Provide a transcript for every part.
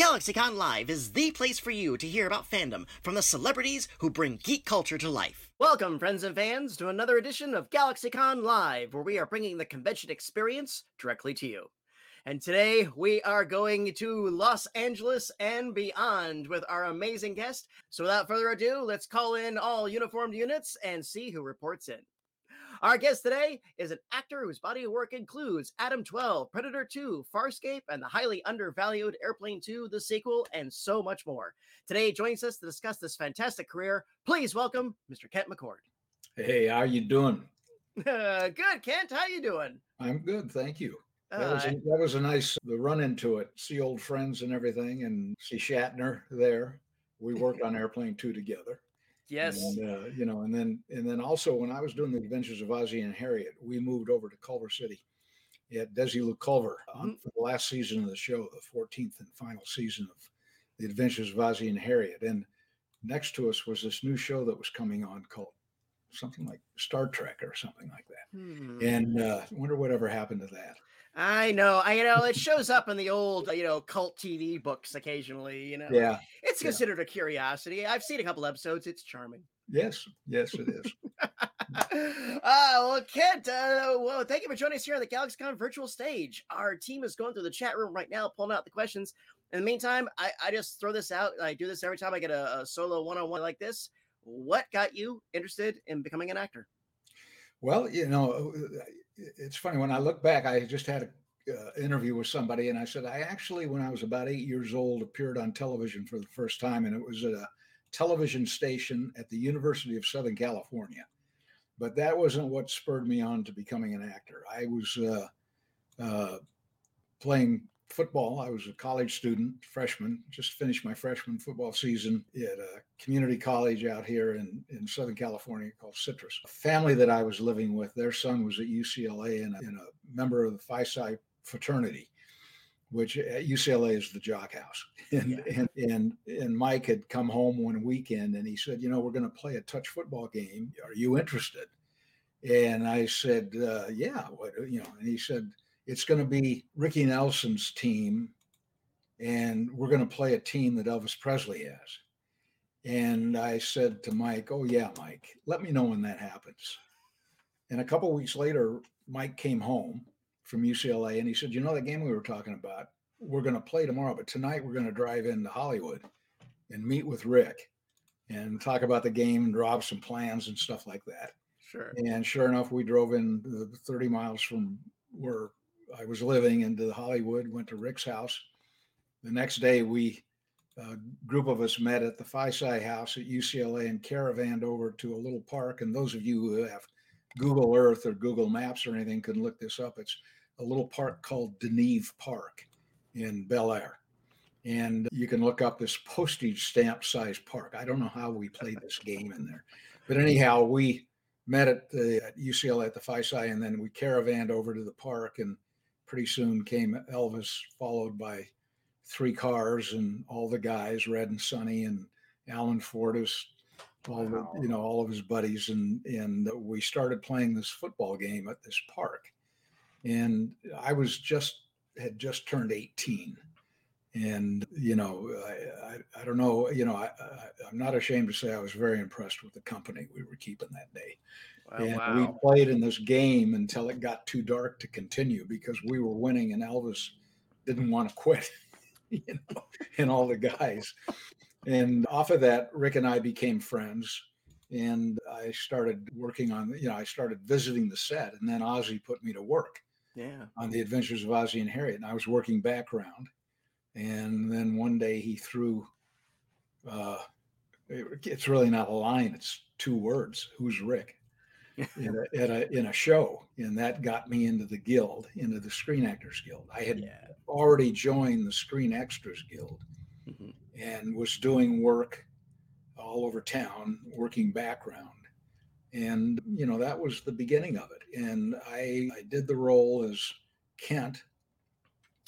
GalaxyCon Live is the place for you to hear about fandom from the celebrities who bring geek culture to life. Welcome, friends and fans, to another edition of GalaxyCon Live, where we are bringing the convention experience directly to you. And today we are going to Los Angeles and beyond with our amazing guest. So without further ado, let's call in all uniformed units and see who reports in. Our guest today is an actor whose body of work includes Adam 12, Predator 2, Farscape, and the highly undervalued Airplane 2, the sequel, and so much more. Today joins us to discuss this fantastic career. Please welcome Mr. Kent McCord. Hey, how are you doing? good, Kent. How you doing? I'm good, thank you. That was, uh, a, that was a nice the run into it. See old friends and everything, and see Shatner there. We worked on Airplane Two together. Yes. And, uh, you know, and then and then also when I was doing the Adventures of Ozzie and Harriet, we moved over to Culver City at Desi Desilu Culver Mhm. for the last season of the show, the 14th and final season of the Adventures of Ozzie and Harriet. And next to us was this new show that was coming on called something like Star Trek or something like that. Hmm. And uh, I wonder whatever happened to that. I know, I you know it shows up in the old, you know, cult TV books occasionally. You know, Yeah. it's yeah. considered a curiosity. I've seen a couple episodes. It's charming. Yes. Yes, it is. uh, well, Kent, uh, well, thank you for joining us here on the GalaxyCon virtual stage. Our team is going through the chat room right now, pulling out the questions. In the meantime, I, I just throw this out. I do this every time I get a, a solo one on one like this. What got you interested in becoming an actor? Well, you know, it's funny when I look back. I just had an uh, interview with somebody, and I said I actually, when I was about eight years old, appeared on television for the first time, and it was at a television station at the University of Southern California. But that wasn't what spurred me on to becoming an actor. I was uh, uh, playing football. I was a college student, freshman, just finished my freshman football season at a community college out here in, in Southern California called Citrus. A family that I was living with, their son was at UCLA and a, and a member of the Phi Psi fraternity, which at UCLA is the jock house. And, Yeah. and, and, and Mike had come home one weekend and he said, You know, we're going to play a touch football game. Are you interested? And I said, uh, Yeah. What, you know, and he said, it's going to be Ricky Nelson's team, and we're going to play a team that Elvis Presley has. And I said to Mike, "Oh yeah, Mike, let me know when that happens." And a couple weeks later, Mike came home from UCLA, and he said, "You know that game we were talking about? We're going to play tomorrow, but tonight we're going to drive into Hollywood and meet with Rick and talk about the game and draw up some plans and stuff like that." Sure. And sure enough, we drove in 30 miles from where I was living into Hollywood, went to Rick's house. The next day, we, a group of us met at the Phi Psi house at UCLA and caravanned over to a little park. And those of you who have Google Earth or Google Maps or anything can look this up. It's a little park called Deneve Park in Bel Air. And you can look up this postage stamp size park. I don't know how we played this game in there. But anyhow, we met at the at UCLA at the Phi Psi, and then we caravanned over to the park, and pretty soon came Elvis, followed by three cars and all the guys, Red and Sonny and Alan Fortas, all Wow. the you know all of his buddies, and and we started playing this football game at this park, and I was just had just turned eighteen. And you know, I, I, I don't know. You know, I, I, I'm not ashamed to say I was very impressed with the company we were keeping that day Wow. and wow. we played in this game until it got too dark to continue because we were winning and Elvis didn't want to quit, you know, and all the guys. And off of that, Rick and I became friends. And I started working on, you know, I started visiting the set. And then Ozzie put me to work yeah. on the adventures of Ozzie and Harriet. And I was working background. And then one day he threw, uh, it- it's really not a line, it's two words. Who's Rick? in a, at a in a show, and that got me into the guild, into the Screen Actors Guild. I had Yeah. already joined the Screen Extras Guild Mhm. and was doing work all over town, working background, and you know that was the beginning of it. And I I did the role as Kent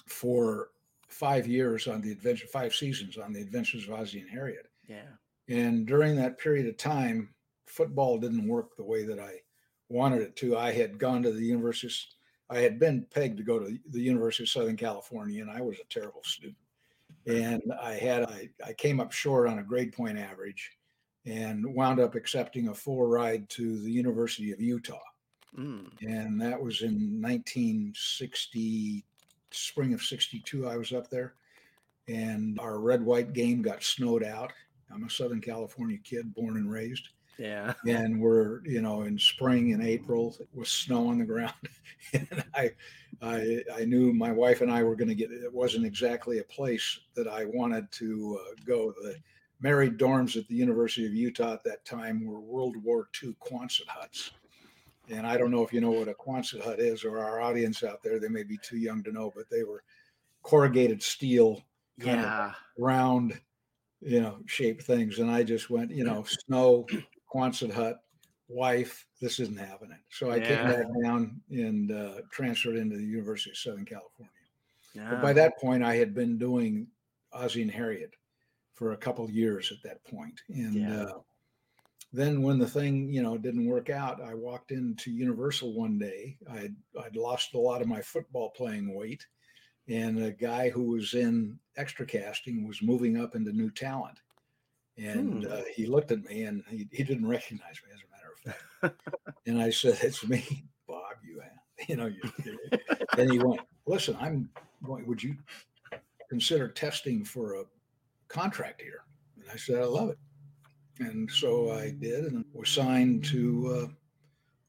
for five years on the adventure, five seasons on the Adventures of Ozzie and Harriet. Yeah. And during that period of time, football didn't work the way that I wanted it to. I had gone to the university, I had been pegged to go to the University of Southern California, and I was a terrible student. and I had I, I came up short on a grade point average, and wound up accepting a full ride to the University of Utah, mm. and that was in 1960 spring of 62 i was up there. And our red white game got snowed out. I'm a southern california kid born and raised. Yeah. And we're you know in spring and april with snow on the ground. And i i i knew my wife and i were going to get it wasn't exactly a place that i wanted to uh, go. The married dorms at the university of utah at that time were world war ii quonset huts and I don't know if you know what a Quonset hut is, or our audience out there, they may be too young to know, but they were corrugated steel, kind yeah. of round, you know, shaped things. And I just went, you know, snow, Quonset hut, wife, this isn't happening. So I yeah. came back down and uh, transferred into the University of Southern California. Yeah. But by that point, I had been doing Ozzie and Harriet for a couple years at that point, and. Yeah. Uh, then when the thing you know didn't work out i walked into universal one day. I'd i'd lost a lot of my football playing weight and a guy who was in extra casting was moving up into new talent. And hmm. uh, he looked at me and he, he didn't recognize me as a matter of fact. And i said it's me bob you have you know you, and he went listen i'm going would you consider testing for a contract here? And i said i love it and so I did and was signed to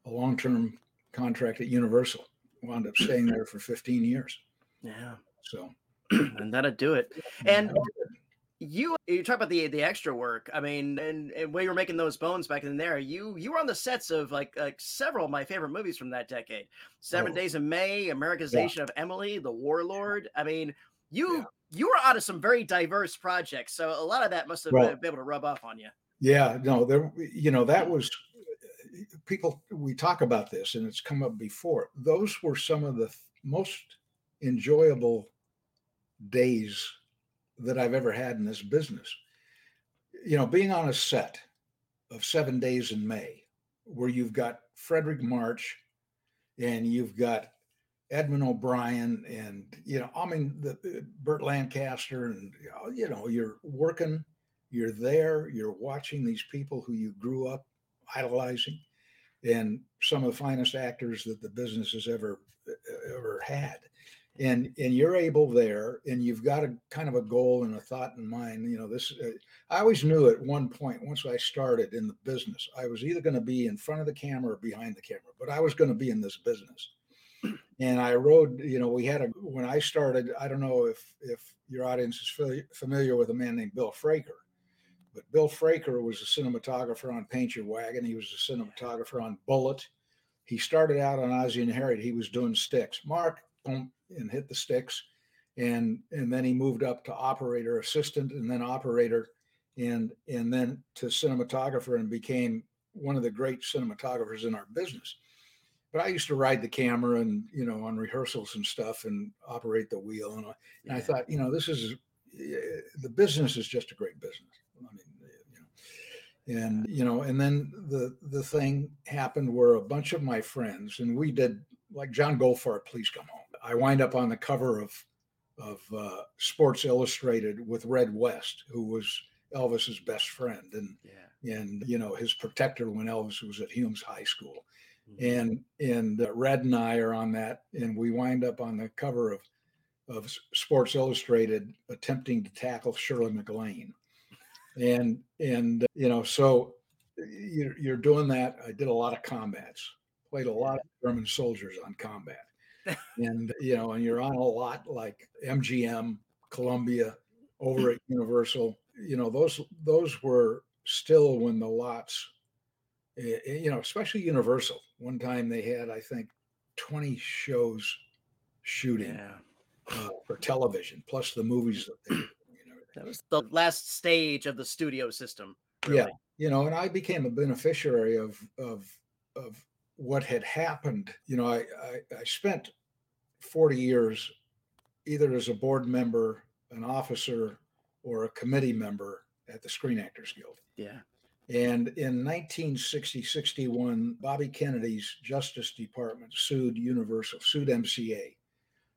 uh, a long term contract at Universal. Wound up staying there for 15 years. Yeah. So, and that'll do it. And you you talk about the the extra work. I mean, and, and when you were making those bones back in there, you you were on the sets of like like several of my favorite movies from that decade. Seven oh. Days in May, Americanization yeah. of Emily, The Warlord. I mean, you yeah. you were out of some very diverse projects, so a lot of that must have been able to rub off on you. Yeah, no, there, you know, that was people, we talk about this and it's come up before. Those were some of the most enjoyable days that I've ever had in this business. You know, being on a set of seven days in May, where you've got Fredric March and you've got Edmund O'Brien and, you know, I mean, the, Burt Lancaster and, you know, you're working you're there, you're watching these people who you grew up idolizing and some of the finest actors that the business has ever ever had. And and you're able there and you've got a kind of a goal and a thought in mind you know this uh, i always knew at one point once i started in the business i was either going to be in front of the camera or behind the camera but i was going to be in this business. And i rode you know we had a when i started i don't know if if your audience is familiar with a man named bill fraker but Bill Fraker was a cinematographer on Paint Your Wagon. He was a cinematographer on Bullitt. He started out on Ozzie and Harriet. He was doing sticks. Mark, boom, and hit the sticks. And and then he moved up to operator assistant and then operator and and then to cinematographer and became one of the great cinematographers in our business. But I used to ride the camera and you know on rehearsals and stuff and operate the wheel and, and I thought you know this is eh, the business is just a great business. I mean, and you know and then the the thing happened where a bunch of my friends and we did like john goldfarb please come home i wind up on the cover of of uh, sports illustrated with red west who was elvis's best friend and yeah. and you know his protector when elvis was at humes high school mm-hmm. and and uh, red and i are on that and we wind up on the cover of of sports illustrated attempting to tackle shirley maclaine and and you know so you're, you're doing that i did a lot of combats played a lot of german soldiers on combat. And you know and you're on a lot like mgm columbia over at universal. You know those those were still when the lots eh, eh, you know especially universal. One time they had i think 20 shows shooting yeah. uh, for television plus the movies that they that was the last stage of the studio system. Really. Yeah, you know, and I became a beneficiary of of of what had happened. You know, I, I, I spent forty years either as a board member, an officer, or a committee member at the Screen Actors Guild. Yeah. And in 1960 61, Bobby Kennedy's Justice Department sued Universal, sued MCA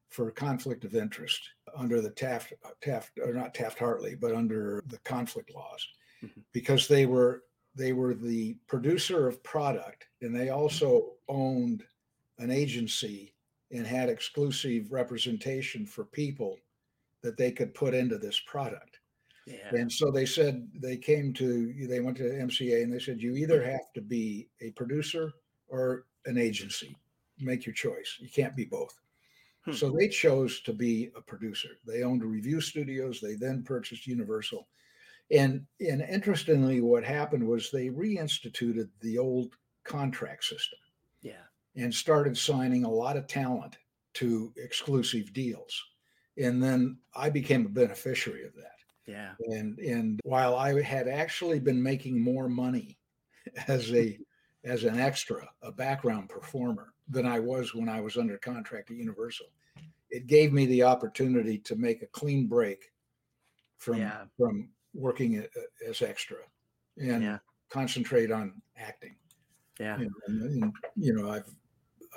for conflict of interest. Under the Taft Taft or not Taft Hartley, but under the conflict laws, Mhm. because they were they were the producer of product and they also owned an agency and had exclusive representation for people that they could put into this product. Yeah. And so they said they came to they went to MCA and they said you either have to be a producer or an agency. Make your choice. You can't be both. Hmm. So they chose to be a producer. They owned Revue studios. They then purchased Universal. And and interestingly, what happened was they reinstituted the old contract system Yeah. and started signing a lot of talent to exclusive deals. And then I became a beneficiary of that Yeah. and and while I had actually been making more money as a as an extra, a background performer than I was when I was under contract at Universal, it gave me the opportunity to make a clean break from Yeah. from working as extra and Yeah. concentrate on acting. Yeah. Know, and, and, you know, I've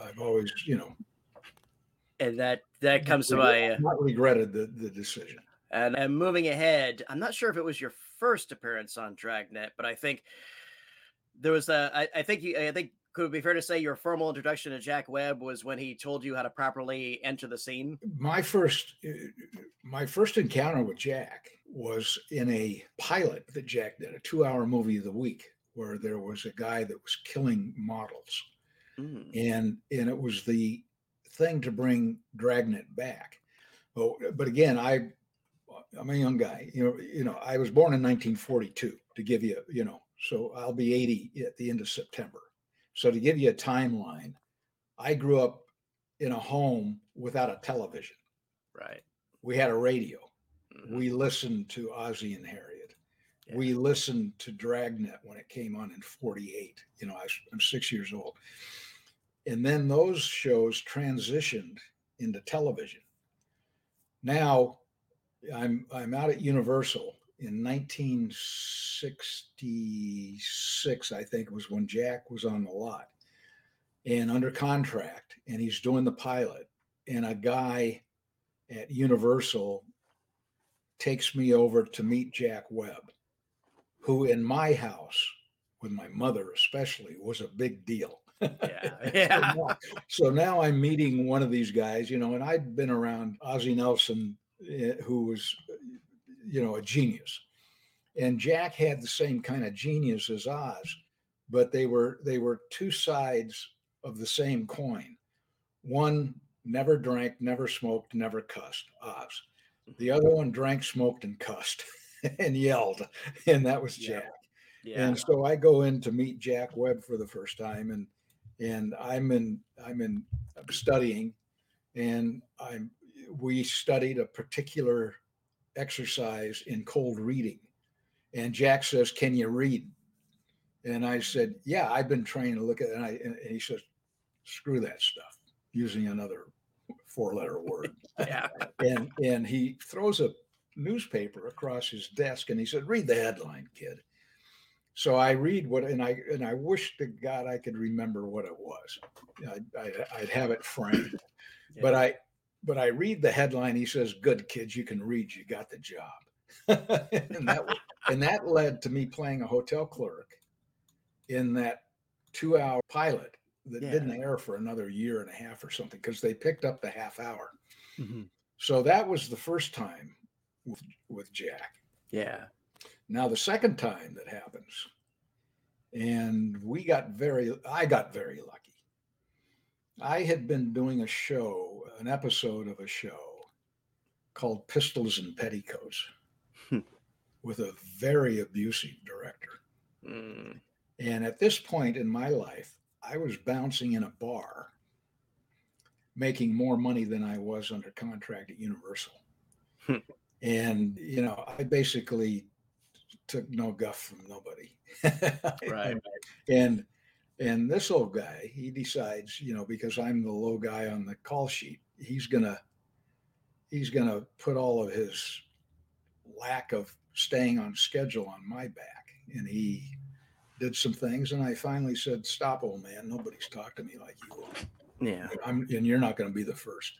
I've always you know And that that comes to my uh, not regretted the the decision. and and moving ahead. I'm not sure if it was your first appearance on Dragnet, but I think there was a. I, I think you. I think could it be fair to say your formal introduction to Jack Webb was when he told you how to properly enter the scene. my first uh, my first encounter with Jack was in a pilot that Jack did, a two-hour movie of the week, where there was a guy that was killing models, Mm. and and it was the thing to bring Dragnet back. Oh, but again, I I'm a young guy. You know, you know, I was born in 1942. To give you, you know, so I'll be 80 at the end of September. So to give you a timeline, I grew up in a home without a television Right. we had a radio. Mhm. We listened to Ozzie and Harriet. Yeah. We listened to Dragnet when it came on in 48. You know, I I'm six years old. And then those shows transitioned into television. Now I'm I'm out at Universal in 1966, I think was when Jack was on the lot and under contract, and he's doing the pilot. And a guy at Universal takes me over to meet Jack Webb, who in my house, with my mother especially, was a big deal. Yeah. so, now, so now I'm meeting one of these guys, you know, and I'd been around Ozzie Nelson, eh, who was, you know, a genius. And Jack had the same kind of genius as Oz, but they were they were two sides of the same coin. One never drank, never smoked, never cussed, Oz. The other one drank, smoked, and cussed and yelled, and that was Jack. Yeah. And so I go in to meet Jack Webb for the first time, and and I'm in I'm in studying, and I'm we studied a particular exercise in cold reading, and Jack says, "Can you read?" And I said, "Yeah, I've been trained to look at." It. And I and he says, "Screw that stuff," using another four-letter word yeah. and and he throws a newspaper across his desk and he said read the headline kid so i read what and i and i wish to god i could remember what it was I'd, I'd have it framed but i but i read the headline he says good kids you can read you got the job and that and that led to me playing a hotel clerk in that two hour pilot that Yeah. didn't air for another year and a half or something because they picked up the half hour Mhm. so that was the first time with, with Jack. Yeah. Now the second time that happens, and we got very, I got very lucky. I had been doing a show, an episode of a show called Pistols and Petticoats Hmm. with a very abusive director. Mm. And at this point in my life, I was bouncing in a bar, making more money than I was under contract at Universal. Hmm. and, you know, I basically took no guff from nobody. Right. And and this old guy, he decides, you know, because I'm the low guy on the call sheet, he's gonna he's gonna put all of his lack of staying on schedule on my back. And he did some things, and I finally said, "Stop, old man. Nobody's talked to me like you will. Yeah. I'm, and you're not going to be the first.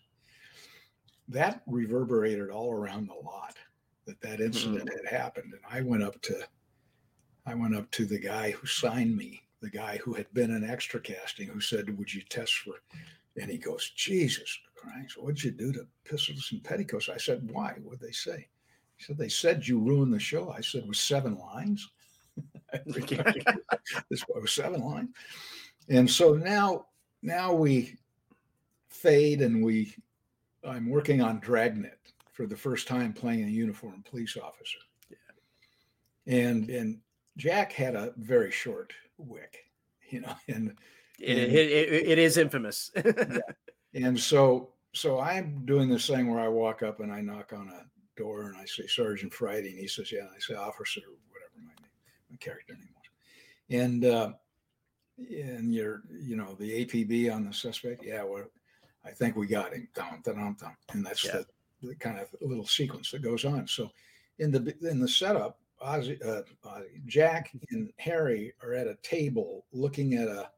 that reverberated all around the lot that that incident mm-hmm. had happened. And I went up to, I went up to the guy who signed me, the guy who had been in extra casting, who said, "Would you test for?" And he goes, "Jesus Christ, what'd you do to pistols and petticoats?" I said, "Why? What'd they say?" He said, "They said you ruined the show." I said, "With seven lines." this was seven lines, and so now, now we fade and we. I'm working on Dragnet for the first time playing a uniformed police officer. Yeah. And and Jack had a very short wick, you know, and it, and, it, it, it is infamous. yeah. And so so I'm doing this thing where I walk up and I knock on a door and I say Sergeant Friday and he says yeah and I say Officer whatever my name my character name was and uh, and you're you know the APB on the suspect yeah well I think we got him dum, dum, dum, and that's yeah. the the kind of little sequence that goes on. So in the in the setup, Ozzie, uh, uh, Jack and Harry are at a table looking at a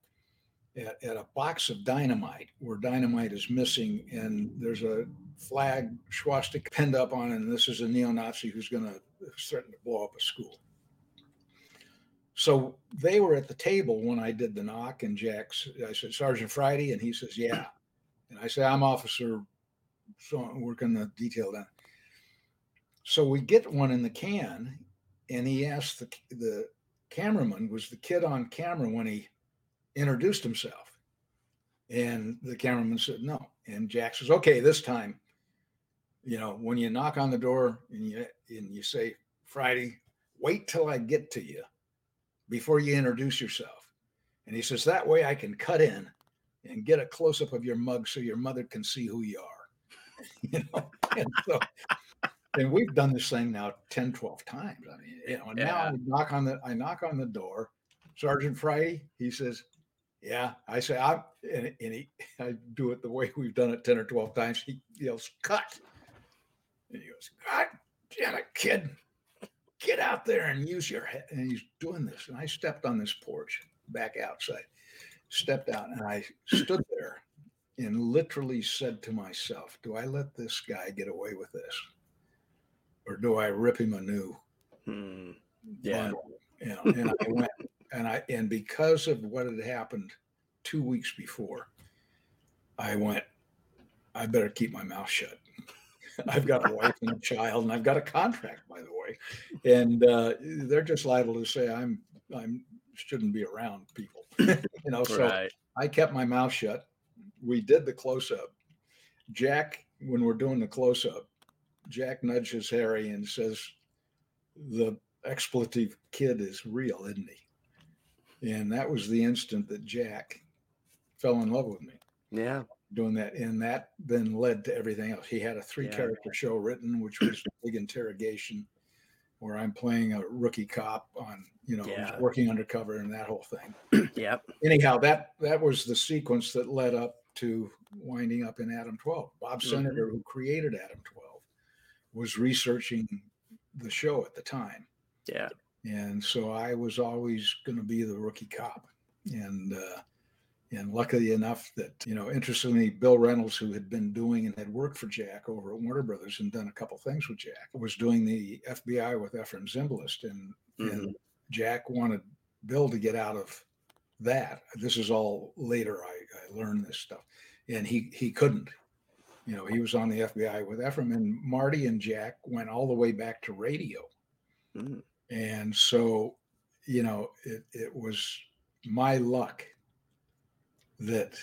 at, at, a box of dynamite where dynamite is missing, and there's a flag swastika pinned up on it, and this is a neo-Nazi who's going to threaten to blow up a school. So they were at the table when I did the knock, and Jack's. I said, Sergeant Friday, and he says, "Yeah," and I said, "I'm Officer so working the detail down. So we get one in the can, and he asked the the cameraman, was the kid on camera when he introduced himself? And the cameraman said no. And Jack says, okay, this time, you know, when you knock on the door and you and you say, Friday, wait till I get to you before you introduce yourself. And he says, that way I can cut in and get a close up of your mug so your mother can see who you are. you know, and so and we've done this thing now 10, 12 times. I mean, you know, and yeah. now I knock on the I knock on the door. Sergeant Friday, he says, Yeah. I say, I and, and he I do it the way we've done it 10 or 12 times. He yells, cut. And he goes, God damn it, kid. Get out there and use your head. And he's doing this. And I stepped on this porch back outside, stepped out, and I stood there and literally said to myself, do I let this guy get away with this? Or do I rip him a new hmm. yeah. You know, and I went and I and because of what had happened two weeks before, I went, I better keep my mouth shut. I've got a wife and a child, and I've got a contract, by the way, and uh, they're just liable to say I'm I'm shouldn't be around people, you know. So right. I kept my mouth shut, we did the close up. Jack, when we're doing the close up, Jack nudges Harry and says, "The expletive kid is real, isn't he?" And that was the instant that Jack fell in love with me. Yeah, doing that, and that then led to everything else. He had a three yeah. character show written, which was Big Interrogation, where I'm playing a rookie cop on you know yeah. working undercover and that whole thing. yep. Anyhow, that that was the sequence that led up to winding up in Adam 12. Bob mm-hmm. Cinader, who created Adam 12, was researching the show at the time. Yeah. And so I was always going to be the rookie cop. And, uh, and luckily enough that, you know, interestingly, Bill Reynolds, who had been doing and had worked for Jack over at Warner Brothers and done a couple things with Jack, was doing the FBI with Efrem Zimbalist. And, mm-hmm. and Jack wanted Bill to get out of that. This is all later. I, I learned this stuff, and he he couldn't. You know, he was on the FBI with Efrem, and Marty and Jack went all the way back to radio, mm. and so you know it it was my luck that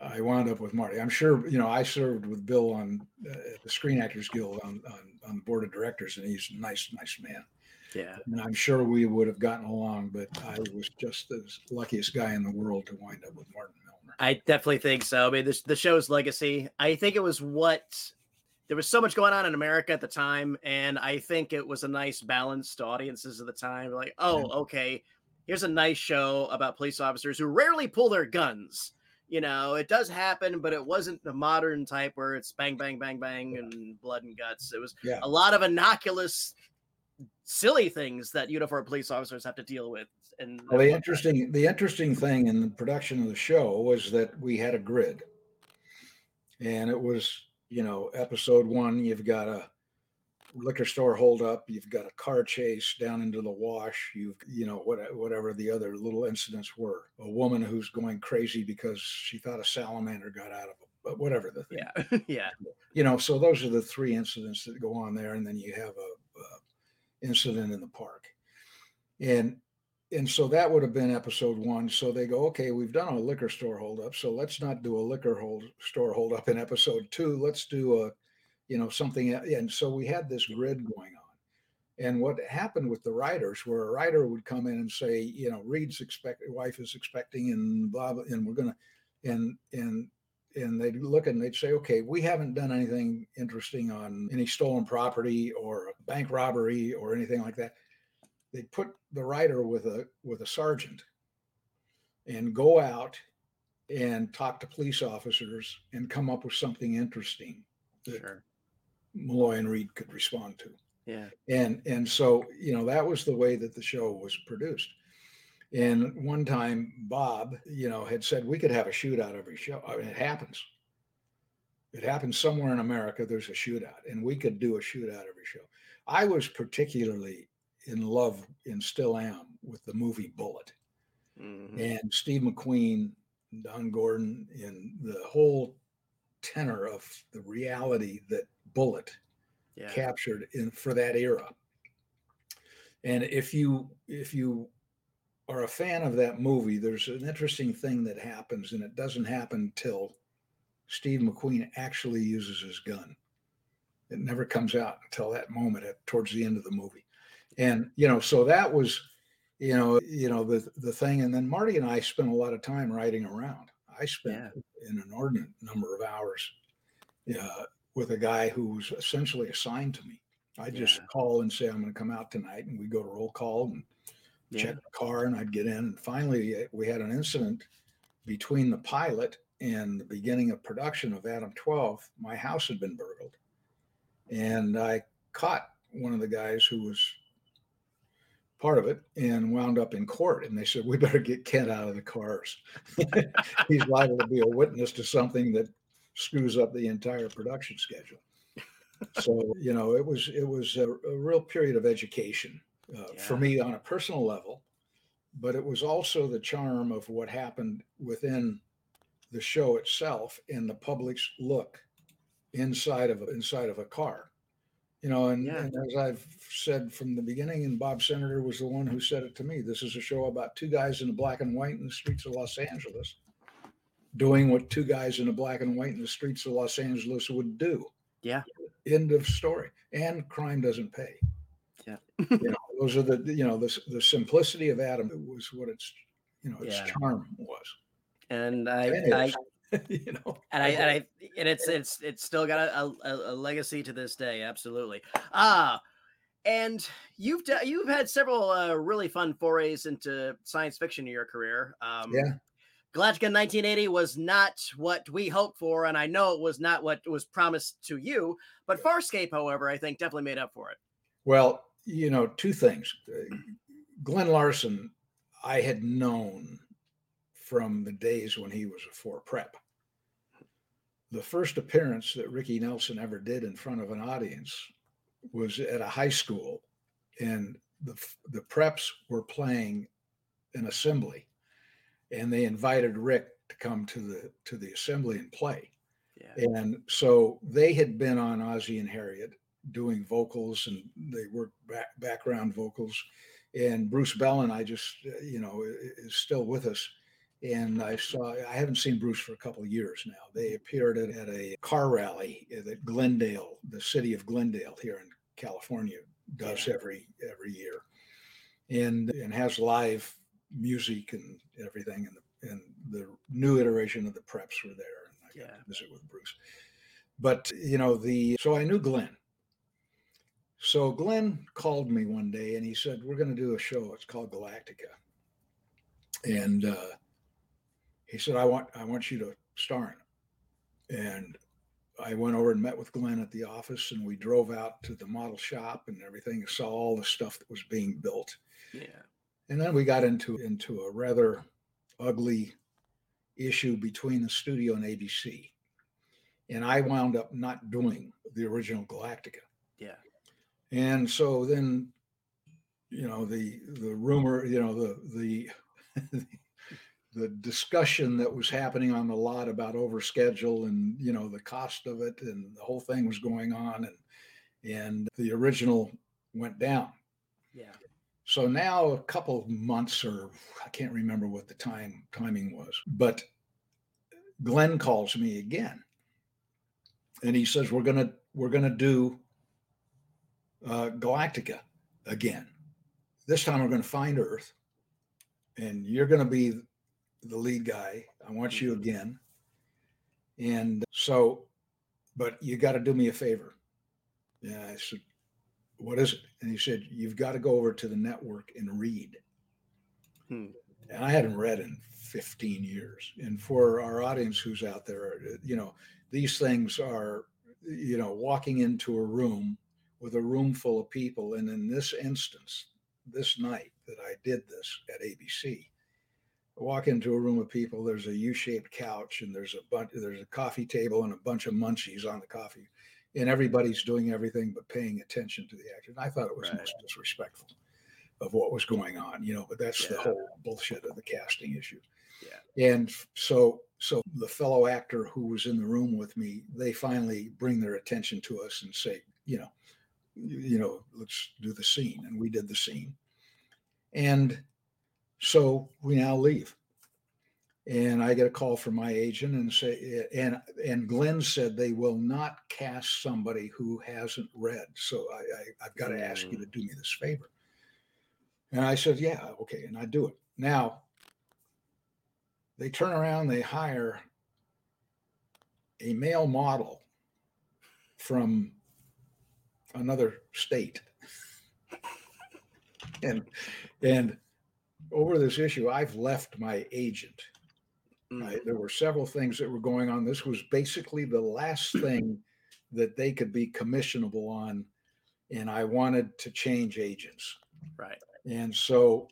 I wound up with Marty. I'm sure you know I served with Bill on uh, the Screen Actors Guild on, on on the board of directors, and he's a nice nice man. Yeah. And I'm sure we would have gotten along, but I was just the luckiest guy in the world to wind up with Martin. I definitely think so. I mean, this, the show's legacy, I think it was what there was so much going on in America at the time. And I think it was a nice balance to audiences at the time. Like, oh, okay, here's a nice show about police officers who rarely pull their guns. You know, it does happen, but it wasn't the modern type where it's bang, bang, bang, bang, and blood and guts. It was yeah. a lot of innocuous silly things that uniformed police officers have to deal with. And well, the interesting the interesting thing in the production of the show was that we had a grid, and it was you know, episode one, you've got a liquor store holdup, you've got a car chase down into the wash, you've, you know, what, whatever the other little incidents were. A woman who's going crazy because she thought a salamander got out of but whatever the thing. Yeah, yeah. You know, so those are the three incidents that go on there, and then you have a, a incident in the park, and and so that would have been episode one. So they go, okay, we've done a liquor store holdup, so let's not do a liquor hold store holdup in episode two. Let's do a, you know, something. And so we had this grid going on. And what happened with the writers, where a writer would come in and say, you know, Reed's expect wife is expecting, and blah blah, and we're gonna, and and and they'd look and they'd say, okay, we haven't done anything interesting on any stolen property or bank robbery or anything like that. They'd put the writer with a with a sergeant and go out and talk to police officers and come up with something interesting that sure. Malloy and Reed could respond to. Yeah. And and so, you know, that was the way that the show was produced. And one time, Bob, you know, had said we could have a shootout every show. I mean, it happens. It happens somewhere in America. There's a shootout, and we could do a shootout every show. I was particularly in love, and still am, with the movie Bullitt, mm-hmm. and Steve McQueen, Don Gordon, and the whole tenor of the reality that Bullitt yeah. captured in for that era. And if you if you are a fan of that movie, there's an interesting thing that happens, and it doesn't happen till Steve McQueen actually uses his gun. It never comes out until that moment at towards the end of the movie. And you know, so that was, you know, you know, the the thing. And then Marty and I spent a lot of time riding around. I spent yeah. an inordinate number of hours uh, with a guy who was essentially assigned to me. I just yeah. call and say I'm going to come out tonight, and we go to roll call and yeah. check the car, and I'd get in. And finally, we had an incident between the pilot and the beginning of production of Adam 12. My house had been burgled, and I caught one of the guys who was part of it and wound up in court. And they said, We better get Kent out of the cars. He's liable to be a witness to something that screws up the entire production schedule. So, you know, it was it was a, a real period of education uh, yeah. for me on a personal level, but it was also the charm of what happened within the show itself and the public's look inside of inside of a car. You know, and, yeah. and as I've said from the beginning, and Bob Cinader was the one who said it to me. This is a show about two guys in the black and white in the streets of Los Angeles, doing what two guys in the black and white in the streets of Los Angeles would do. Yeah. End of story. And crime doesn't pay. Yeah. you those are the you know the the simplicity of Adam was what its you know its yeah. charm was. And I, I you know, and I and I and it's it's it's still got a, a, a legacy to this day. Absolutely. Ah. Uh, and you've you've had several uh, really fun forays into science fiction in your career. Um, yeah. Galactica 1980 was not what we hoped for, and I know it was not what was promised to you. But Farscape, however, I think definitely made up for it. Well, you know, two things. Glen Larson, I had known from the days when he was a four prep. The first appearance that Ricky Nelson ever did in front of an audience was at a high school, and the the preps were playing an assembly, and they invited Rick to come to the to the assembly and play. Yeah. And so they had been on Ozzie and Harriet, doing vocals and they work back, background vocals. And Bruce Belland, I just, uh, you know, is still with us. And I saw, I haven't seen Bruce for a couple of years now. They appeared at, at a car rally that Glendale, the city of Glendale here in California, does yeah. every every year, and and has live music and everything. And the and the new iteration of the Preps were there, and I got yeah. to visit with Bruce. But you know the so I knew Glen, so Glen called me one day and he said, We're going to do a show. It's called Galactica. And uh, he said, I want, I want you to star in it. And I went over and met with Glen at the office and we drove out to the model shop and everything and saw all the stuff that was being built. Yeah. And then we got into into a rather ugly issue between the studio and ABC. and I wound up not doing the original Galactica. Yeah. And so then, you know, the the rumor, you know, the the the discussion that was happening on the lot about overschedule and you know the cost of it and the whole thing was going on and and the original went down. Yeah. So now a couple months or I can't remember what the time timing was, but Glen calls me again and he says we're gonna we're gonna do uh, Galactica again. This time we're gonna find Earth, and you're gonna be the lead guy. I want you Mm-hmm. again. And so, but you got to do me a favor. Yeah, I said, what is it? And he said, you've got to go over to the network and read. Hmm. And I hadn't read in 15 years. And for our audience who's out there, you know, these things are, you know, walking into a room with a room full of people. And in this instance, this night that I did this at ABC, I walk into a room of people. There's a U-shaped couch, and there's a bunch. There's a coffee table and a bunch of munchies on the coffee, and everybody's doing everything but paying attention to the action. I thought it was Right. most disrespectful of what was going on, you know. But that's the whole bullshit of the casting issue. Yeah. And so, so the fellow actor who was in the room with me, they finally bring their attention to us and say, you know, you know, let's do the scene, and we did the scene, and so we now leave. And I get a call from my agent and say, and and Glen said they will not cast somebody who hasn't read. So I, I I've got to ask you Mm. to do me this favor. And I said, yeah, okay, and I do it. Now they turn around, they hire a male model from another state. and and over this issue, I've left my agent. Mm. I, there were several things that were going on. This was basically the last thing that they could be commissionable on, and I wanted to change agents. Right. And so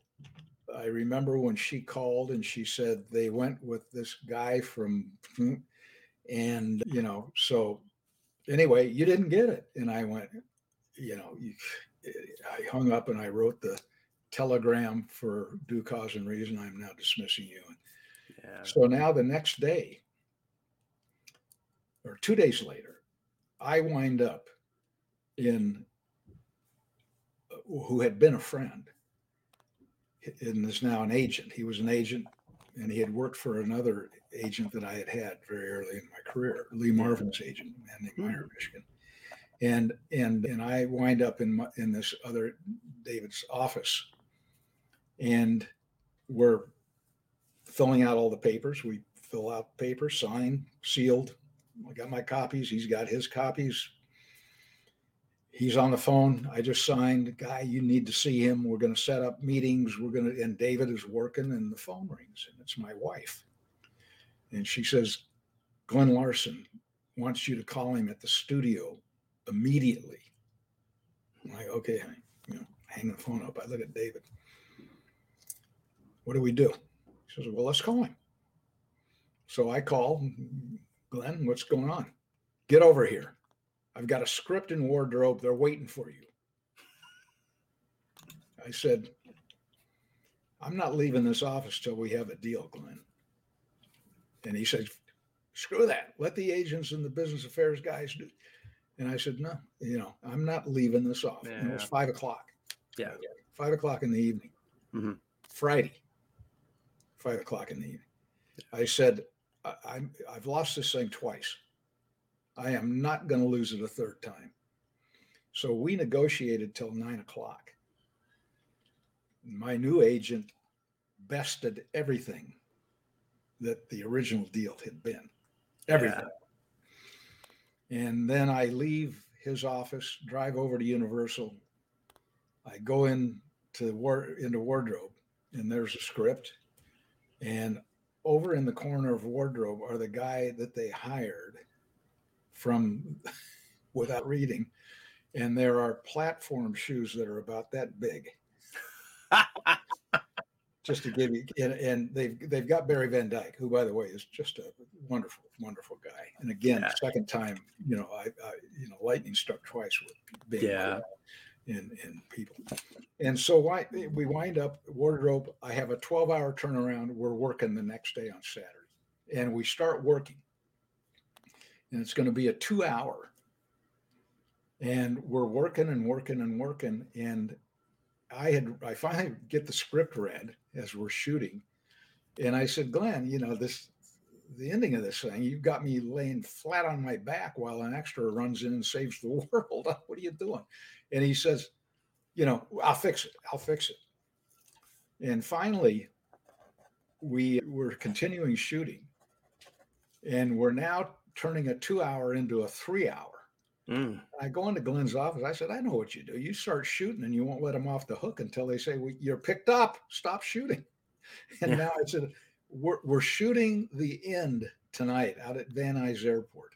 I remember when she called and she said they went with this guy from, and you know, so anyway, you didn't get it. And I went, you know, you, I hung up and I wrote the telegram for due cause and reason. I'm now dismissing you. Yeah. So now the next day, or two days later, I wind up in uh, who had been a friend and is now an agent. He was an agent and he had worked for another agent that I had had very early in my career, Lee Marvin's agent, in man named Meyer Mishkin. And and and I wind up in my, in this other David's office, and we're filling out all the papers. We fill out paper, sign, sealed. I got my copies. He's got his copies. He's on the phone. I just signed. Guy, you need to see him. We're going to set up meetings. We're going to, and David is working, and the phone rings, and it's my wife. And she says, Glen Larson wants you to call him at the studio immediately. I'm like, okay, you know, hang the phone up. I look at David. What do we do? He says, well, let's call him. So I call Glen, what's going on? Get over here. I've got a script and wardrobe. They're waiting for you. I said, I'm not leaving this office till we have a deal, Glen. And he said, screw that. Let the agents and the business affairs guys do. And I said, no, you know, I'm not leaving this office. And it was five o'clock. Yeah. Five o'clock in the evening. Mhm. Friday, five o'clock in the evening. I said, I, I'm, I've lost this thing twice. I am not going to lose it a third time. So we negotiated till nine o'clock. My new agent bested everything that the original deal had been. Everything. And then I leave his office, drive over to Universal. I go in to war into wardrobe, and there's a script. And over in the corner of wardrobe are the guy that they hired from without reading. And there are platform shoes that are about that big. just to give you, and, and they've they've got Barry Van Dyke, who by the way is just a wonderful, wonderful guy. And again, yeah. second time, you know, I, I, you know, lightning struck twice with being yeah. in in people. And so why we wind up wardrobe. I have a 12 hour turnaround. We're working the next day on Saturday, and we start working, and it's going to be a two hour. And we're working and working and working, and I had I finally get the script read as we're shooting, and I said, Glen, you know this, the ending of this thing, you've got me laying flat on my back while an extra runs in and saves the world. what are you doing? And he says, you know, I'll fix it. I'll fix it. And finally, we were continuing shooting, and we're now turning a two hour into a three hour Mm. I go into Glen's office. I said, I know what you do. You start shooting and you won't let them off the hook until they say, well, You're picked up. Stop shooting. And yeah. now I said, we're, we're shooting the end tonight out at Van Nuys Airport.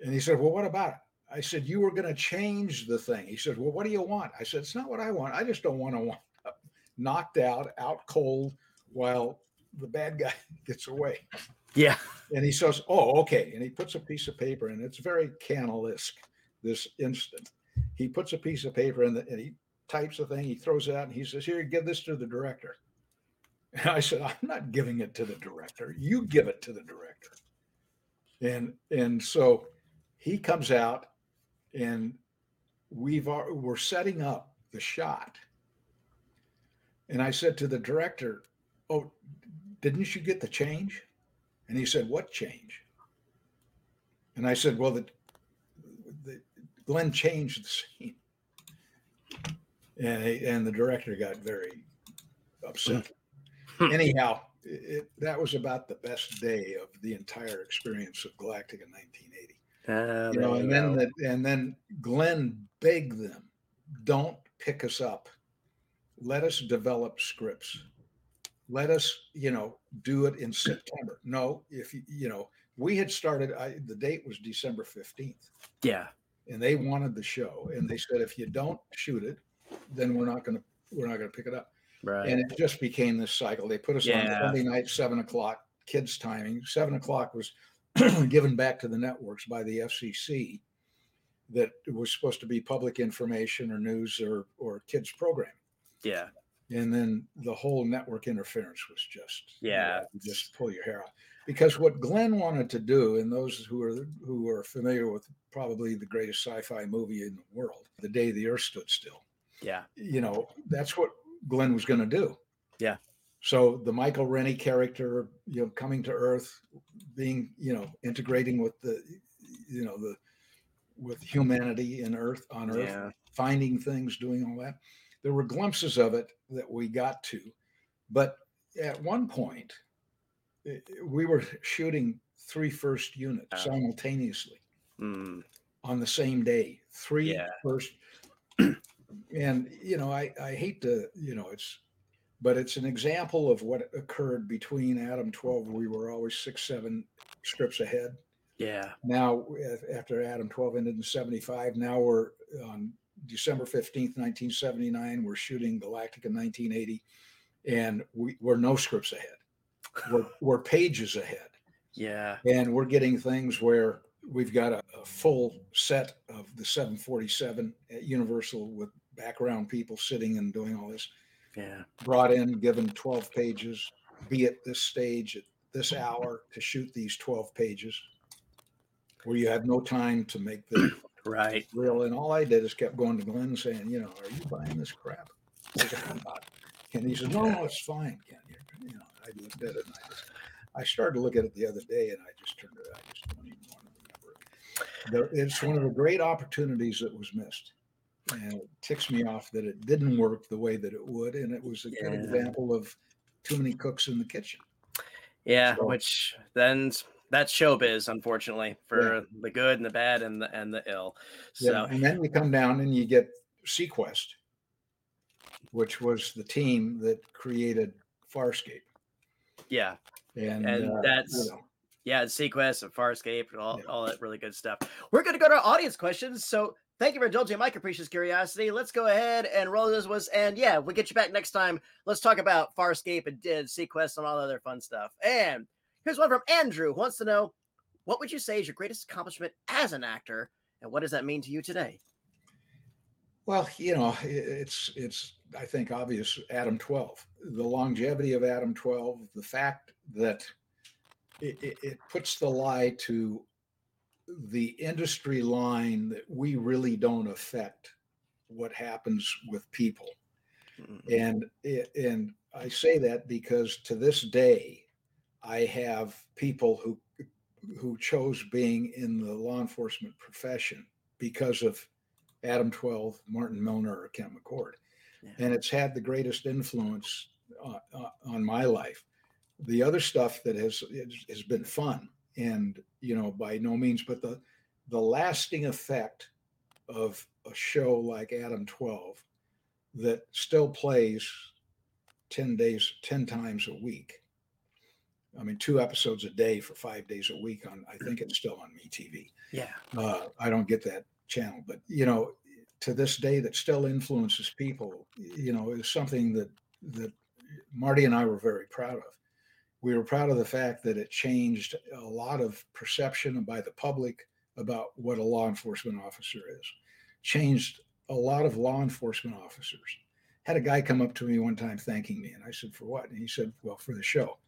And he said, Well, what about it? I said, You were going to change the thing. He said, Well, what do you want? I said, It's not what I want. I just don't want to up knocked out, out cold while the bad guy gets away. Yeah. And he says, Oh, okay. And he puts a piece of paper in. It's very Cannell-esque, this instant. He puts a piece of paper in the, and he types the thing, he throws it out, and he says, Here, give this to the director. And I said, I'm not giving it to the director. You give it to the director. And and so he comes out and we've we're setting up the shot. And I said to the director, Oh, didn't you get the change? And he said, What change? And I said, Well, the, the Glen changed the scene. And, and the director got very upset. Hmm. Anyhow, it, that was about the best day of the entire experience of Galactica 1980. Uh, you know, and then the, and then Glen begged them, "Don't pick us up. Let us develop scripts let us you know do it in september. No if you you know we had started I, the date was december 15th yeah. And they wanted the show and they said if you don't shoot it then we're not going to we're not going to pick it up. Right. And it just became this cycle. They put us yeah. on sunday night seven o'clock kids timing. Seven o'clock was given back to the networks by the fcc that was supposed to be public information or news or or kids program yeah and then the whole network interference was just yeah. you know, just pull your hair out. Because what glen wanted to do and those who are who are familiar with probably the greatest sci-fi movie in the world the day the earth stood still yeah. you know that's what glen was going to do. Yeah. So the michael rennie character you know coming to earth being you know integrating with the you know the with humanity in earth on earth yeah. finding things doing all that there were glimpses of it that we got to, but at one point, we were shooting three first units simultaneously mm. on the same day. Three yeah. first, and you know, I I hate to you know it's, but it's an example of what occurred between Adam twelve. We were always six seven scripts ahead. Yeah. Now after Adam twelve ended in seventy five, now we're on December 15th, 1979. We're shooting Galactica 1980, and we, we're no scripts ahead. We're, we're pages ahead. Yeah. And we're getting things where we've got a, a, full set of the 747 at Universal with background people sitting and doing all this. Yeah. Brought in, given 12 pages, be at this stage at this hour to shoot these 12 pages, where you have no time to make the Right. Real. And all I did is kept going to Glen saying, you know, are you buying this crap? And he says, no, no, it's fine, Ken. You're, you know, I looked at it and I just, I started to look at it the other day and I just turned it, I just don't even want to remember it. It's one of the great opportunities that was missed. And it ticks me off that it didn't work the way that it would. And it was a yeah. good example of too many cooks in the kitchen. Yeah, so, which then that's showbiz, unfortunately, for yeah. the good and the bad and the and the ill. So yeah. and then we come down and you get seaQuest, which was the team that created Farscape. Yeah. And, and uh, that's you know. yeah, seaQuest and Farscape and all, yeah. all that really good stuff. We're gonna go to our audience questions. So thank you for indulging my capricious curiosity. Let's go ahead and roll this was, and yeah, we'll get you back next time. Let's talk about Farscape and, and seaQuest and all the other fun stuff. And here's one from Andrew who wants to know, what would you say is your greatest accomplishment as an actor, and what does that mean to you today? Well, you know, it's it's I think obvious Adam 12. The longevity of Adam 12, the fact that it, it, it puts the lie to the industry line that we really don't affect what happens with people. Mm-hmm. And and I say that because to this day, I have people who who chose being in the law enforcement profession because of Adam 12, Martin Milner, or Kent McCord. Yeah. And it's had the greatest influence uh, uh, on my life. The other stuff that has has been fun and you know by no means but the the lasting effect of a show like Adam 12 that still plays 10 days 10 times a week I mean, two episodes a day for five days a week on. I think it's still on MeTV. Yeah. Uh, I don't get that channel, but you know, to this day, that still influences people. You know, is something that that Marty and I were very proud of. We were proud of the fact that it changed a lot of perception by the public about what a law enforcement officer is. Changed a lot of law enforcement officers. Had a guy come up to me one time thanking me, and I said, "For what?" And he said, "Well, for the show."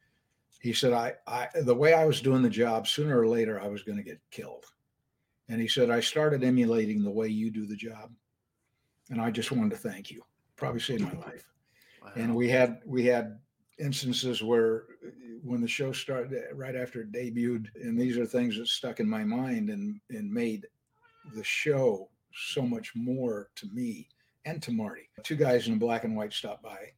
He said, I, I, the way I was doing the job, sooner or later, I was going to get killed. And he said, I started emulating the way you do the job. And I just wanted to thank you. Probably saved my life. Wow. And we had, we had instances where when the show started right after it debuted, and these are things that stuck in my mind and, and made the show so much more to me and to Marty. Two guys in black and white stopped by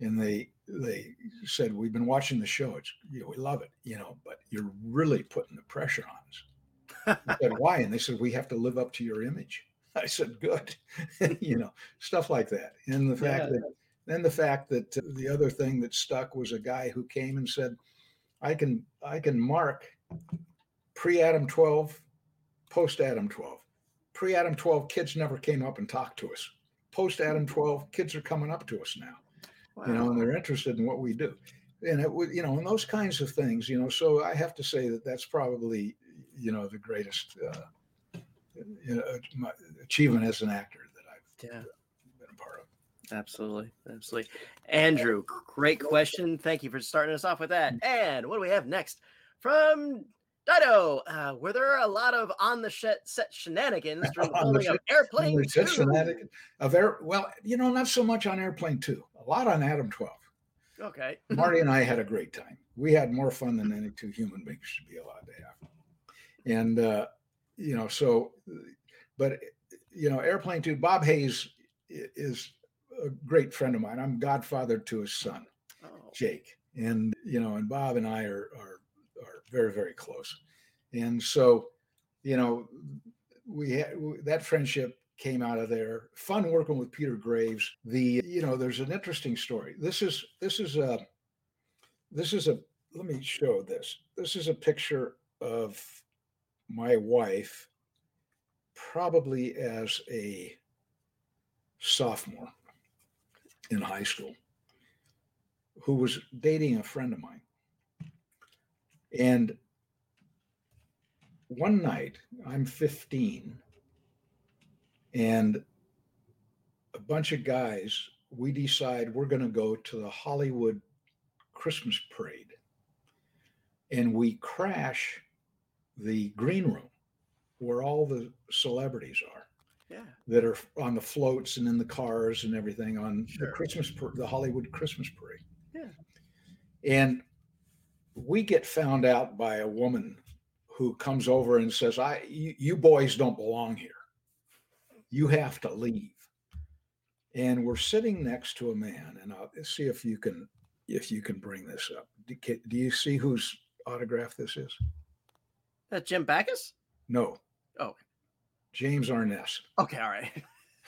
and they they said, "We've been watching the show. It's you know, we love it, you know, but you're really putting the pressure on us." I said, "Why?" And they said, "We have to live up to your image." I said, "Good," you know, stuff like that. And the fact yeah. that then the fact that uh, the other thing that stuck was a guy who came and said, "I can I can mark pre Adam 12, post Adam 12. Pre Adam 12 kids never came up and talked to us. Post Adam 12 kids are coming up to us now." Wow. you know, and they're interested in what we do. And it would, you know, and those kinds of things, you know. So I have to say that that's probably, you know, the greatest uh, you know, achievement as an actor that I've yeah. been a part of. Absolutely, absolutely. Andrew, great question. Thank you for starting us off with that. And what do we have next from Dido, uh, were there a lot of on the set shenanigans during the filming of Airplane Two? Shenanigans of air, well, you know, not so much on Airplane Two. A lot on Adam Twelve. Okay. Marty and I had a great time. We had more fun than any two human beings should be allowed to have. And uh, you know, so, but you know, Airplane Two. Bob Hays is a great friend of mine. I'm godfather to his son, oh. Jake, and you know, and Bob and I are are very very close. And so you know we had that friendship came out of there. Fun working with peter graves. The you know there's an interesting story. This is this is a this is a let me show this. This is a picture of my wife probably as a sophomore in high school who was dating a friend of mine and one night, I'm 15, and a bunch of guys, we decide we're going to go to the Hollywood Christmas parade. And we crash the green room where all the celebrities are. Yeah. That are on the floats and in the cars and everything on sure. the Christmas, the Hollywood Christmas parade. Yeah. And we get found out by a woman who comes over and says, "I, you, you boys don't belong here. You have to leave." And we're sitting next to a man, and I'll see if you can if you can bring this up. Do, do you see whose autograph this is? That Jim Backus? No. Oh. James Arness. Okay, all right.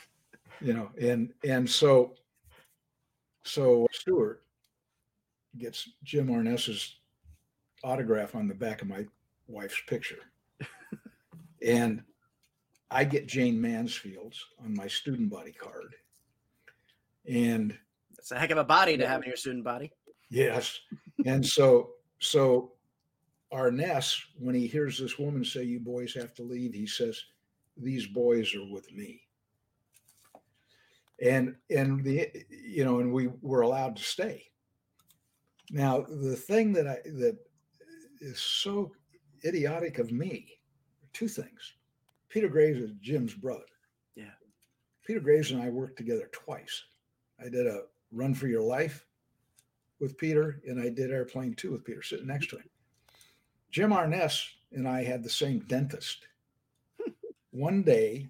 you know, and and so so Stuart gets Jim Arness's autograph on the back of my wife's picture. and I get Jayne Mansfield's on my student body card. And it's a heck of a body to have in your student body. Yes. And so, so Arness, when he hears this woman say, You boys have to leave, he says, These boys are with me. And and the you know, and we were allowed to stay. Now, the thing that I that is so idiotic of me, two things. Peter Graves is Jim's brother. Yeah. Peter Graves and I worked together twice. I did a Run for Your Life with Peter, and I did Airplane 2 with Peter sitting next to him. Jim Arness and I had the same dentist. One day,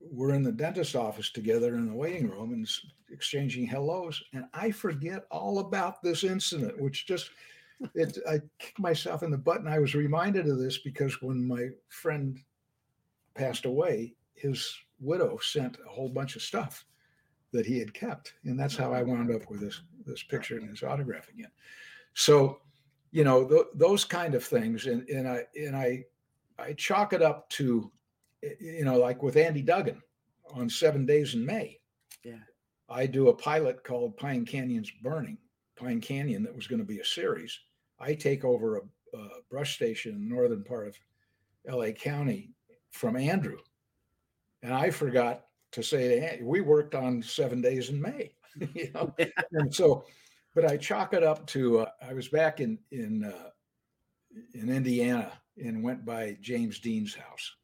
we're in the dentist office together in the waiting room and exchanging hellos, and I forget all about this incident, which just it I kicked myself in the butt, and I was reminded of this because when my friend passed away, his widow sent a whole bunch of stuff that he had kept, and that's how I wound up with this this picture and his autograph again. So, you know, th- those kind of things, and and I and I I chalk it up to, you know, like with Andy Duggan on Seven Days in May. Yeah, I do a pilot called Pine Canyon's Burning, Pine Canyon, that was going to be a series. I take over a, a brush station in the northern part of LA County from Andrew, and I forgot to say to we worked on Seven Days in May. you know, and so, but I chalk it up to uh, I was back in in uh, in Indiana and went by James Dean's house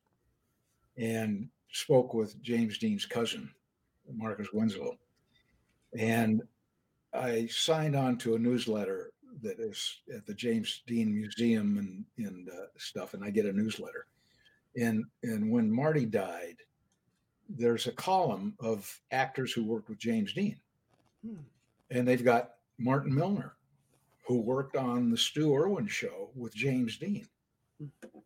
and spoke with James Dean's cousin, Marcus Winslow, and I signed on to a newsletter that is at the James Dean Museum and and uh, stuff, and I get a newsletter. And and when Marty died, there's a column of actors who worked with James Dean. Hmm. And they've got Martin Milner, who worked on the Stu Erwin show with James Dean. Hmm.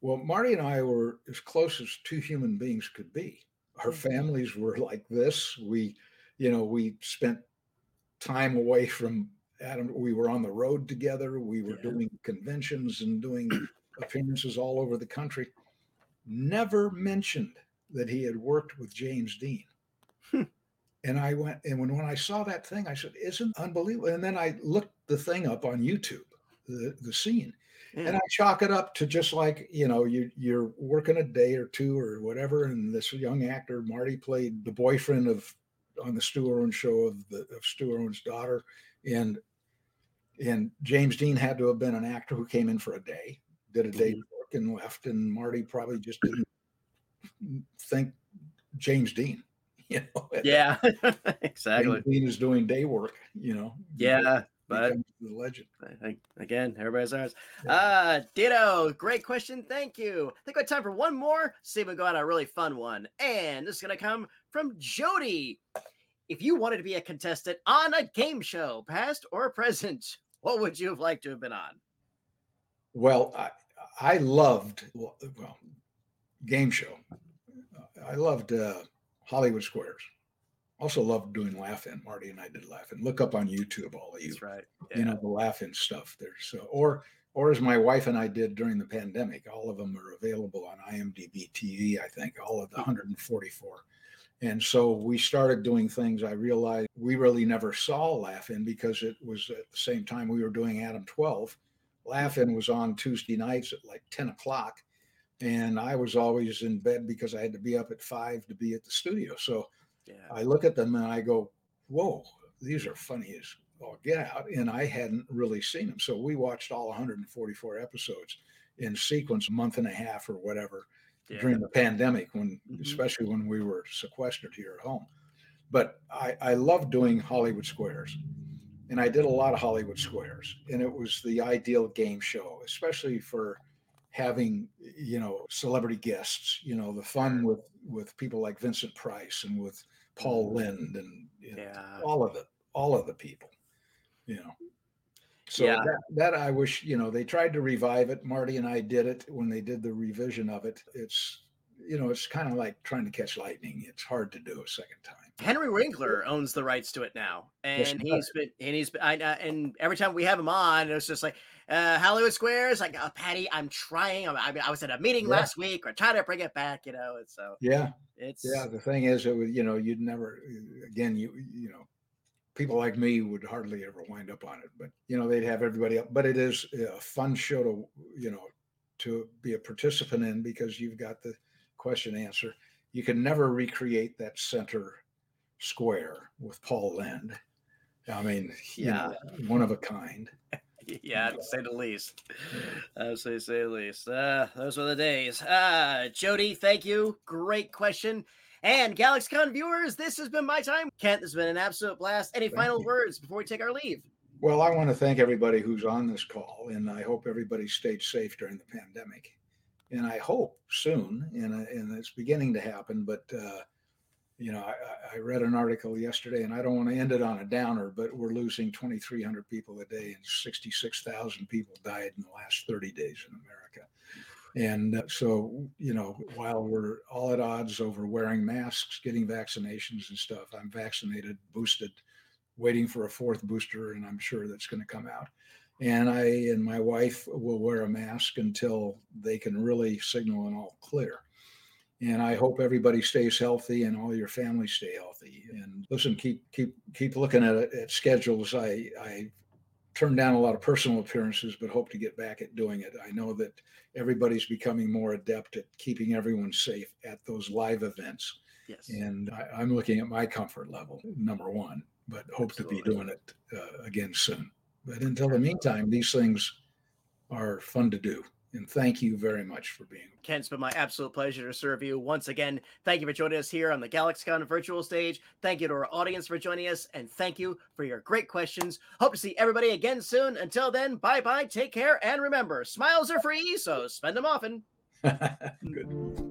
Well, Marty and I were as close as two human beings could be. Our hmm. families were like this. We, you know, we spent time away from Adam. We were on the road together. We were yeah. doing conventions and doing appearances all over the country. Never mentioned that he had worked with James Dean. Hmm. And I went, and when, when I saw that thing, I said, Isn't unbelievable? And then I looked the thing up on YouTube, the, the scene. Yeah. And I chalk it up to just like, you know, you, you're working a day or two or whatever. And this young actor, Marty, played the boyfriend of on the Stu Erwin show of the of Stu Erwin's daughter. And and James Dean had to have been an actor who came in for a day, did a day mm-hmm. work and left. And Marty probably just didn't think James Dean. You know, yeah, exactly. James Dean is doing day work. You know, yeah, but the legend I, again. Everybody's ours. Yeah. Uh, Ditto, great question. Thank you. I think we have time for one more. See if we go on a really fun one, and this is gonna come from Jody. If you wanted to be a contestant on a game show, past or present, what would you have liked to have been on? Well, I, I loved well, game show. I loved uh, Hollywood Squares. Also loved doing Laugh-In. Marty and I did Laugh-In. Look up on YouTube, all of you. That's right. Yeah. You know the Laugh-In stuff. There's uh, or or as my wife and I did during the pandemic. All of them are available on IMDb TV. I think all of the 144. And so we started doing things. I realized we really never saw Laugh-In because it was at the same time we were doing Adam 12. Laugh-In was on Tuesday nights at like 10 o'clock and I was always in bed because I had to be up at five to be at the studio. So yeah. I look at them and I go, "Whoa, these are funny as all get out." And I hadn't really seen them, so we watched all 144 episodes in sequence, a month and a half or whatever, yeah. during the pandemic, when mm-hmm. especially when we were sequestered here at home. But I, I love doing Hollywood Squares. And I did a lot of Hollywood Squares, and it was the ideal game show, especially for having you know celebrity guests you know the fun with with people like vincent price and with paul mm-hmm. lynde and you know, yeah. all of it all of the people you know so yeah. that, that i wish you know they tried to revive it marty and i did it when they did the revision of it it's you know it's kind of like trying to catch lightning it's hard to do a second time Henry Winkler owns the rights to it now, and yes, he's been and he's been, I, uh, and every time we have him on, it's just like uh, Hollywood Squares. Like, oh, Patty, I'm trying. I, mean, I was at a meeting yeah. last week. We're trying to bring it back. You know, and so yeah, it's yeah. The thing is, it was you know you'd never again you you know people like me would hardly ever wind up on it, but you know they'd have everybody up. But it is a fun show to you know to be a participant in because you've got the question answer. You can never recreate that center square with Paul Lynde. I mean, yeah, know, one of a kind. yeah, to say the least. Uh, say say the least. Uh, those were the days. Uh, Jody, thank you. Great question. And GalaxyCon viewers, this has been my time. Kent, this has been an absolute blast. Any thank final you. words before we take our leave? Well, I want to thank everybody who's on this call, and I hope everybody stayed safe during the pandemic. And I hope soon, and, and it's beginning to happen, but uh, you know, I, I, read an article yesterday, and I don't want to end it on a downer, but we're losing 2,300 people a day, and 66,000 people died in the last 30 days in America. And so, you know, while we're all at odds over wearing masks, getting vaccinations and stuff, I'm vaccinated, boosted, waiting for a fourth booster, and I'm sure that's going to come out. And I and my wife will wear a mask until they can really signal an all clear and I hope everybody stays healthy and all your families stay healthy. And listen, keep keep keep looking at at schedules. I I turned down a lot of personal appearances, but hope to get back at doing it. I know that everybody's becoming more adept at keeping everyone safe at those live events. Yes. And I, am looking at my comfort level, number one, but hope Absolutely. to be doing it uh, again soon. But until the meantime, these things are fun to do. And thank you very much for being. Ken, it's been my absolute pleasure to serve you once again. Thank you for joining us here on the GalaxyCon virtual stage. Thank you to our audience for joining us, and thank you for your great questions. Hope to see everybody again soon. Until then, bye bye, take care, and remember, smiles are free, so spend them often. Good.